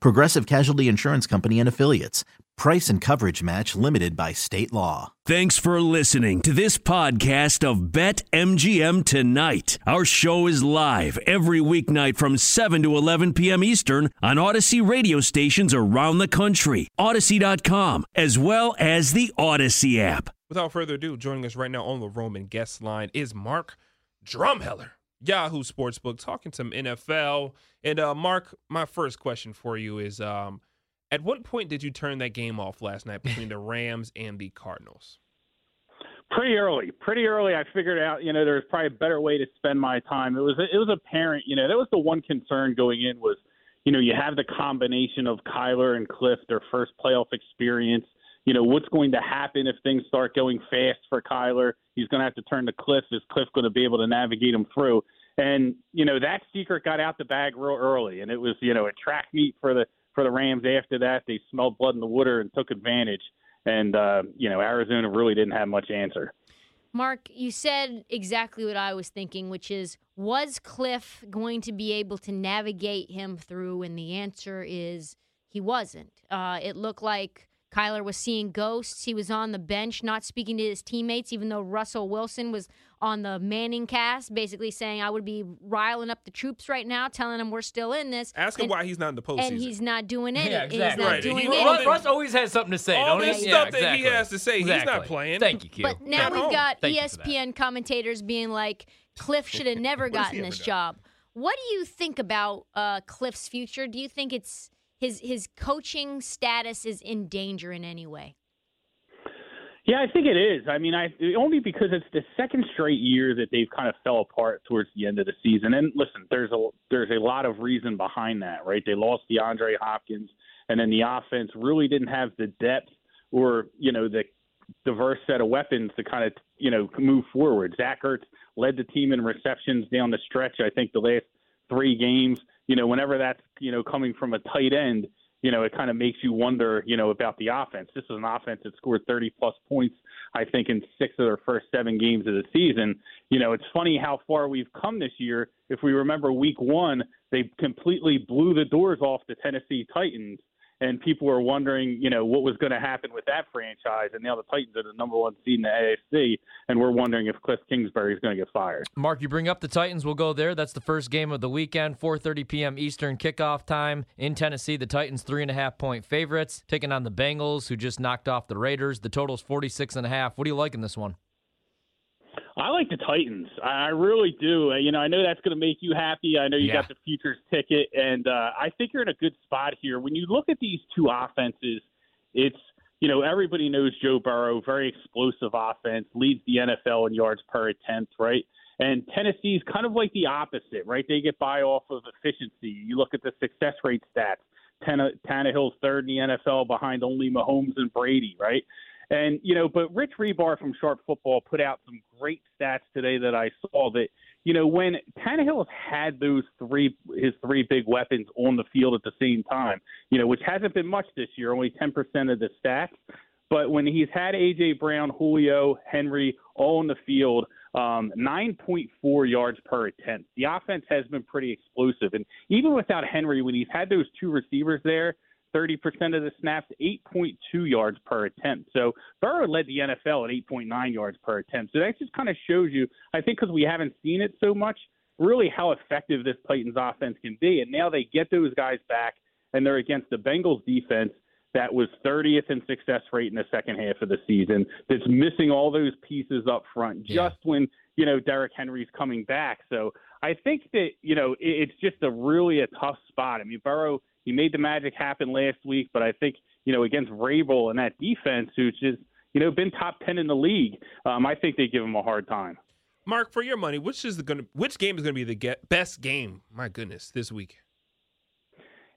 Progressive Casualty Insurance Company and Affiliates. Price and coverage match limited by state law. Thanks for listening to this podcast of Bet MGM Tonight. Our show is live every weeknight from 7 to 11 p.m. Eastern on Audacy radio stations around the country, Audacy.com, as well as the Audacy app. Without further ado, joining us right now on the Roman guest line is Mark Drumheller, Yahoo Sportsbook, talking some NFL. And uh, Mark, my first question for you is: um, At what point did you turn that game off last night between the Rams and the Cardinals? Pretty early, pretty early. I figured out, you know, there's probably a better way to spend my time. It was, it was apparent, you know, that was the one concern going in was, you know, you have the combination of Kyler and Cliff, their first playoff experience you know, what's going to happen if things start going fast for Kyler? He's going to have to turn to Cliff. Is Cliff going to be able to navigate him through? And you know, that secret got out the bag real early, and it was you know a track meet for the for the Rams. After that, they smelled blood in the water and took advantage. And uh, you know, Arizona really didn't have much answer. Mark, you said exactly what I was thinking, which is was Cliff going to be able to navigate him through? And the answer is he wasn't. Uh, it looked like Kyler was seeing ghosts. He was on the bench, not speaking to his teammates, even though Russell Wilson was on the Manning cast, basically saying, I would be riling up the troops right now, telling them we're still in this. Ask him and, why he's not in the postseason. And he's not doing it. Yeah, exactly. He's not Right. doing He- it. Russ- Russ always has something to say. All don't this he? stuff yeah, that he has to say, he's not playing. Thank you, Q. But now Thank we've you. got Thank you for that. ESPN commentators being like, Cliff should have never gotten this job. What do you think about uh, Cliff's future? Do you think it's his his coaching status is in danger in any way? Yeah, I think it is. I mean, I only because it's the second straight year that they've kind of fell apart towards the end of the season. And listen, there's a there's a lot of reason behind that, right? They lost DeAndre Hopkins, and then the offense really didn't have the depth or you know the diverse set of weapons to kind of you know move forward. Zach Ertz led the team in receptions down the stretch. I think the last three games. You know, whenever that's you know coming from a tight end, you know, it kind of makes you wonder, you know, about the offense. This is an offense that scored 30 plus points, I think, in six of their first seven games of the season. You know, it's funny how far we've come this year. If we remember week one, they completely blew the doors off the Tennessee Titans. And people were wondering, you know, what was going to happen with that franchise. And now the Titans are the number one seed in the AFC. And we're wondering if Cliff Kingsbury is going to get fired. Mark, you bring up the Titans. We'll go there. That's the first game of the weekend, 4:30 p.m. Eastern kickoff time in Tennessee. The Titans three and a half point favorites, taking on the Bengals, who just knocked off the Raiders. The total's 46 and a half. What do you like in this one? I like the Titans. I really do. Uh, You know, I know that's going to make you happy. I know you Yeah. got the futures ticket, and uh, I think you're in a good spot here. When you look at these two offenses, it's you know everybody knows Joe Burrow, very explosive offense, leads the NFL in yards per attempt, right? And Tennessee's kind of like the opposite, right? They get by off of efficiency. You look at the success rate stats. Tanne- Tannehill's third in the NFL behind only Mahomes and Brady, right? And you know, but Rich Hribar from Sharp Football put out some great stats today that I saw that you know when Tannehill has had those three his three big weapons on the field at the same time, you know, which hasn't been much this year, only ten percent of the stats. But when he's had AJ Brown, Julio, Henry all in the field, um, 9.4 yards per attempt. The offense has been pretty explosive, and even without Henry, when he's had those two receivers there, 30% of the snaps, 8.2 yards per attempt. So Burrow led the NFL at 8.9 yards per attempt. So that just kind of shows you, I think, because we haven't seen it so much, really how effective this Titans offense can be. And now they get those guys back, and they're against the Bengals defense that was 30th in success rate in the second half of the season. That's missing all those pieces up front just Yeah. when you know Derrick Henry's coming back. So I think that you know it, it's just a really a tough spot. I mean, Burrow he made the magic happen last week, but I think you know against Vrabel and that defense, who's just you know been top 10 in the league, um, I think they give him a hard time. Mark, for your money, which is the gonna which game is gonna be the get, best game? My goodness, this week.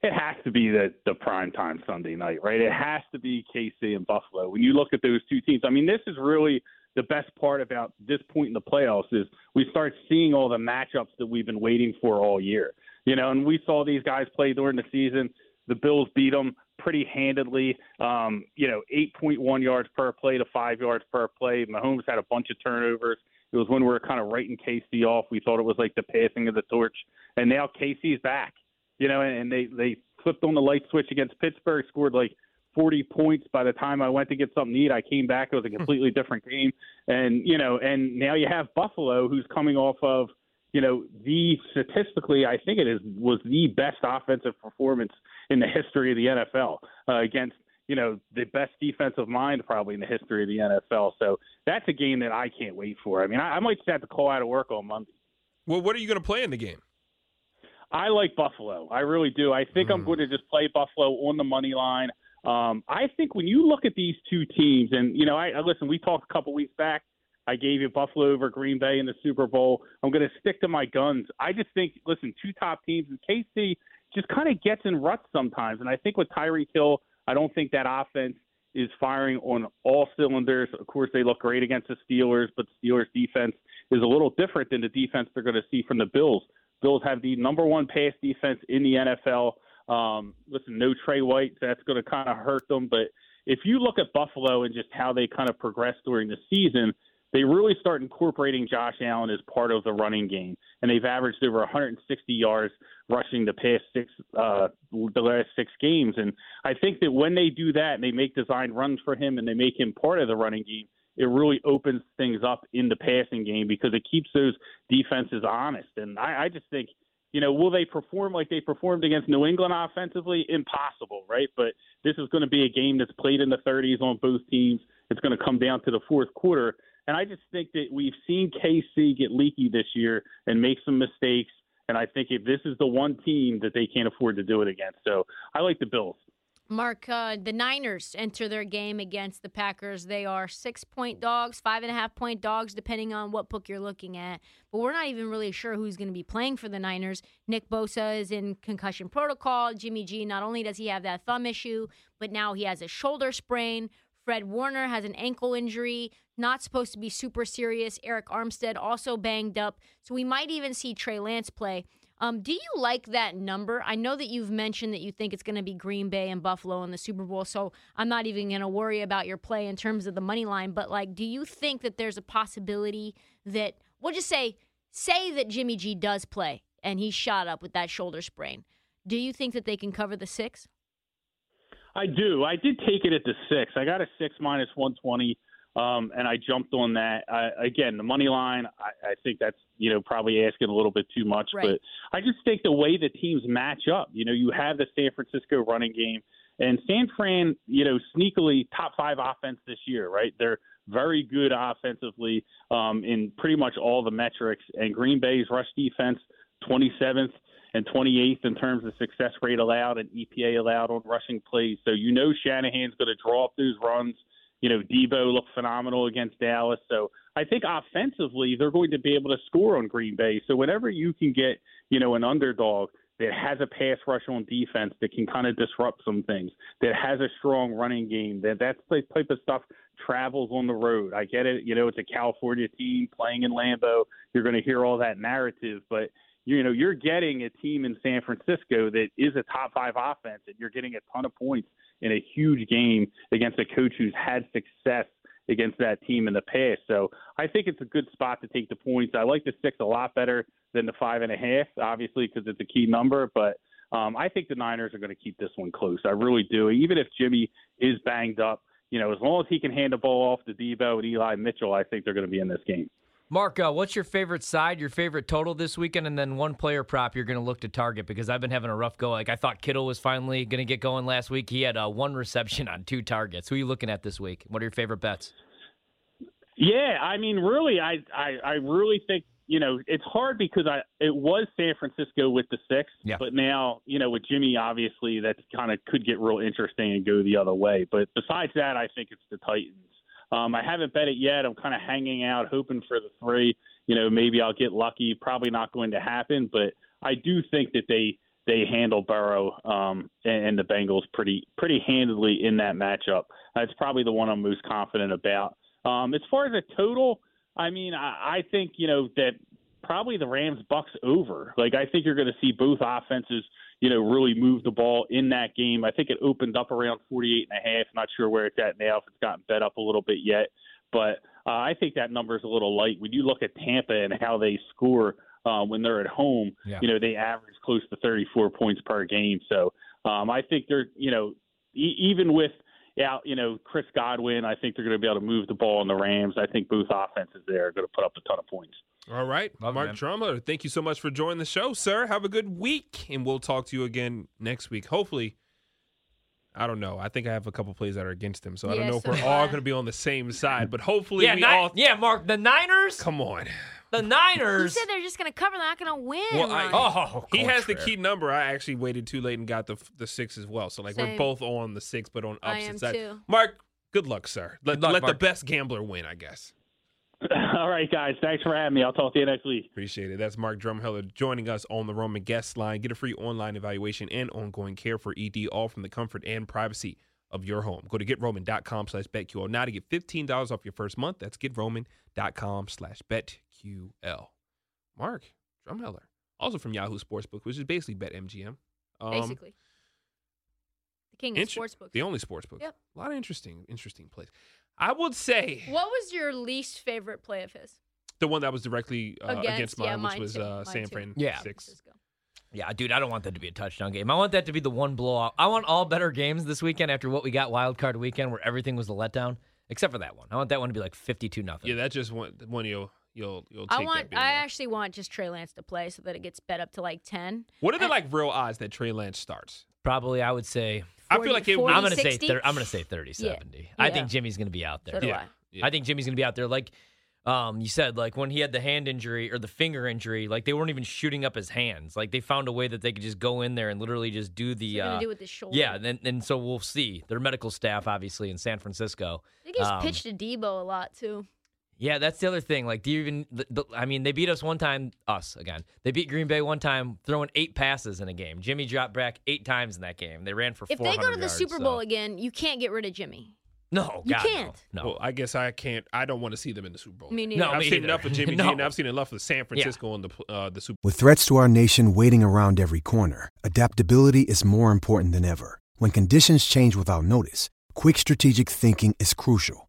it has to be the the prime time Sunday night, right? It has to be KC and Buffalo. When you look at those two teams, I mean, this is really the best part about this point in the playoffs is we start seeing all the matchups that we've been waiting for all year. You know, and we saw these guys play during the season. The Bills beat them pretty handedly. Um, you know, 8.1 yards per play to five yards per play. Mahomes had a bunch of turnovers. It was when we were kind of writing KC off. We thought it was like the passing of the torch, and now KC's back you know, and they they flipped on the light switch against Pittsburgh, scored like 40 points. By the time I went to get something to eat, I came back. It was a completely different game, and you know, and now you have Buffalo, who's coming off of, you know, the statistically, I think it is was the best offensive performance in the history of the NFL uh, against. You know the best defensive mind probably in the history of the NFL. So that's a game that I can't wait for. I mean, I, I might just have to call out of work on Monday. Well, what are you gonna play in the game? I like Buffalo. I really do. I think I'm Mm. going to just play Buffalo on the money line. Um, I think when you look at these two teams, and you know, I, I listen. We talked a couple weeks back. I gave you Buffalo over Green Bay in the Super Bowl. I'm going to stick to my guns. I just think, listen, two top teams, and KC just kind of gets in ruts sometimes. And I think with Tyreek Hill, I don't think that offense is firing on all cylinders. Of course, they look great against the Steelers, but Steelers defense is a little different than the defense they're going to see from the Bills. Bills have the number one pass defense in the NFL. Um, listen, no Trey White, that's going to kind of hurt them. But if you look at Buffalo and just how they kind of progressed during the season, they really start incorporating Josh Allen as part of the running game, and they've averaged over 160 yards rushing the past six, uh, the last six games. And I think that when they do that, and they make designed runs for him, and they make him part of the running game, it really opens things up in the passing game because it keeps those defenses honest. And I, I just think, you know, will they perform like they performed against New England offensively? Impossible, right? But this is going to be a game that's played in the 30s on both teams. It's going to come down to the fourth quarter. And I just think that we've seen KC get leaky this year and make some mistakes. And I think if this is the one team that they can't afford to do it against. So I like the Bills. Mark, uh, the Niners enter their game against the Packers. They are six point dogs, five and a half point dogs, depending on what book you're looking at. But we're not even really sure who's going to be playing for the Niners. Nick Bosa is in concussion protocol. Jimmy G, not only does he have that thumb issue, but now he has a shoulder sprain. Fred Warner has an ankle injury, not supposed to be super serious. Arik Armstead also banged up. So we might even see Trey Lance play. Um, do you like that number? I know that you've mentioned that you think it's going to be Green Bay and Buffalo in the Super Bowl, so I'm not even going to worry about your play in terms of the money line. But like, do you think that there's a possibility that we'll just say, say that Jimmy G does play and he's shot up with that shoulder sprain? Do you think that they can cover the six? I do. I did take it at the six. I got a six minus 120, um, and I jumped on that. I, again, the money line, I, I think that's, you know, probably asking a little bit too much. Right. But I just think the way the teams match up, you know, you have the San Francisco running game, and San Fran, you know, sneakily top five offense this year, right? They're very good offensively um, in pretty much all the metrics, and Green Bay's rush defense, 27th and 28th in terms of success rate allowed and EPA allowed on rushing plays. So you know Shanahan's going to draw up those runs. You know, Debo looked phenomenal against Dallas. So I think offensively they're going to be able to score on Green Bay. So whenever you can get, you know, an underdog that has a pass rush on defense that can kind of disrupt some things, that has a strong running game, that that's the type of stuff travels on the road. I get it. You know, it's a California team playing in Lambeau. You're going to hear all that narrative, but you know, you're getting a team in San Francisco that is a top five offense, and you're getting a ton of points in a huge game against a coach who's had success against that team in the past. So I think it's a good spot to take the points. I like the six a lot better than the five and a half, obviously, because it's a key number. But um, I think the Niners are going to keep this one close. I really do. Even if Jimmy is banged up, you know, as long as he can hand the ball off to Debo and Eli Mitchell, I think they're going to be in this game. Mark, uh, what's your favorite side, your favorite total this weekend, and then one player prop you're going to look to target? Because I've been having a rough go. Like I thought Kittle was finally going to get going last week. He had uh, one reception on two targets. Who are you looking at this week? What are your favorite bets? Yeah, I mean, really, I, I, I really think you know it's hard because I it was San Francisco with the six, Yeah. but now you know with Jimmy, obviously that kind of could get real interesting and go the other way. But besides that, I think it's the Titans. Um, I haven't bet it yet. I'm kind of hanging out, hoping for the three. You know, maybe I'll get lucky. Probably not going to happen, but I do think that they they handle Burrow um, and, and the Bengals pretty pretty handily in that matchup. That's probably the one I'm most confident about. Um, as far as a total, I mean, I, I think you know that probably the Rams Bucks over. Like I think you're going to see both offenses, you know, really move the ball in that game. I think it opened up around 48 and a half. Not sure where it's at now if it's gotten bet up a little bit yet, but uh, I think that number is a little light. When you look at Tampa and how they score uh, when they're at home, Yeah. you know, they average close to 34 points per game. So um, I think they're, you know, e- even with out, you know, Chris Godwin, I think they're going to be able to move the ball in the Rams. I think both offenses there are going to put up a ton of points. All right, Love Mark man. Drummer, thank you so much for joining the show, sir. Have a good week, and we'll talk to you again next week. Hopefully, I don't know. I think I have a couple plays that are against him, so I don't Yeah, know if we're do all going to be on the same side. But hopefully, yeah, we Ni- all. yeah, Mark. The Niners. Come on. The You Niners. said they're just going to cover. They're not going to win. Well, I- oh, oh, He has the key number. I actually waited too late and got the the six as well. So like we're both on the six, but on I opposite am sides. too. Mark, good luck, sir. Let, luck, let the best gambler win, I guess. All right, guys. Thanks for having me. I'll talk to you next week. Appreciate it. That's Mark Drumheller joining us on the Roman guest line. Get a free online evaluation and ongoing care for ED, all from the comfort and privacy of your home. Go to getroman.com slash betql now to get $15 off your first month. That's getroman.com slash betql. Mark Drumheller, also from Yahoo Sportsbook, which is basically BetMGM. Um, Basically. The king of inter- sportsbooks. The only sportsbook. Yep. A lot of interesting, interesting plays. I would say What was your least favorite play of his? the one that was directly uh, against, Against- mine, yeah, which was too. uh, Mine San too. Fran Yeah. six. Yeah, dude, I don't want that to be a touchdown game. I want that to be the one blowout. I want all better games this weekend after what we got wild card weekend where everything was a letdown, except for that one. I want that one to be like 52 nothing. Yeah, that just one, one you'll you'll you'll I want. that I actually want just Trey Lance to play so that it gets bet up to like ten. What are the and- like real odds that Trey Lance starts? Probably, I would say. I feel like it would- I'm gonna say. 60? Thir- I'm gonna say 30 Yeah. 70. I Yeah. think Jimmy's gonna be out there. So do Yeah. I. Yeah. I think Jimmy's gonna be out there. Like um, you said, like when he had the hand injury or the finger injury, like they weren't even shooting up his hands. Like they found a way that they could just go in there and literally just do the. What's he uh, do with his shoulder? yeah, and, and so we'll see. Their medical staff, obviously, in San Francisco. I think he's um, pitched to Debo a lot too. Yeah, that's the other thing. Like, do you even? The, the, I mean, they beat us one time. Us again. They beat Green Bay one time, throwing eight passes in a game. Jimmy dropped back eight times in that game. They ran for. If they go to the yards, Super so- Bowl again, you can't get rid of Jimmy. no, you God, can't. No, no. Well, I guess I can't. I don't want to see them in the Super Bowl. Me neither. No, I've me seen either. enough of Jimmy G, and I've seen enough of San Francisco in the uh, the Super. With threats to our nation waiting around every corner, adaptability is more important than ever. When conditions change without notice, quick strategic thinking is crucial.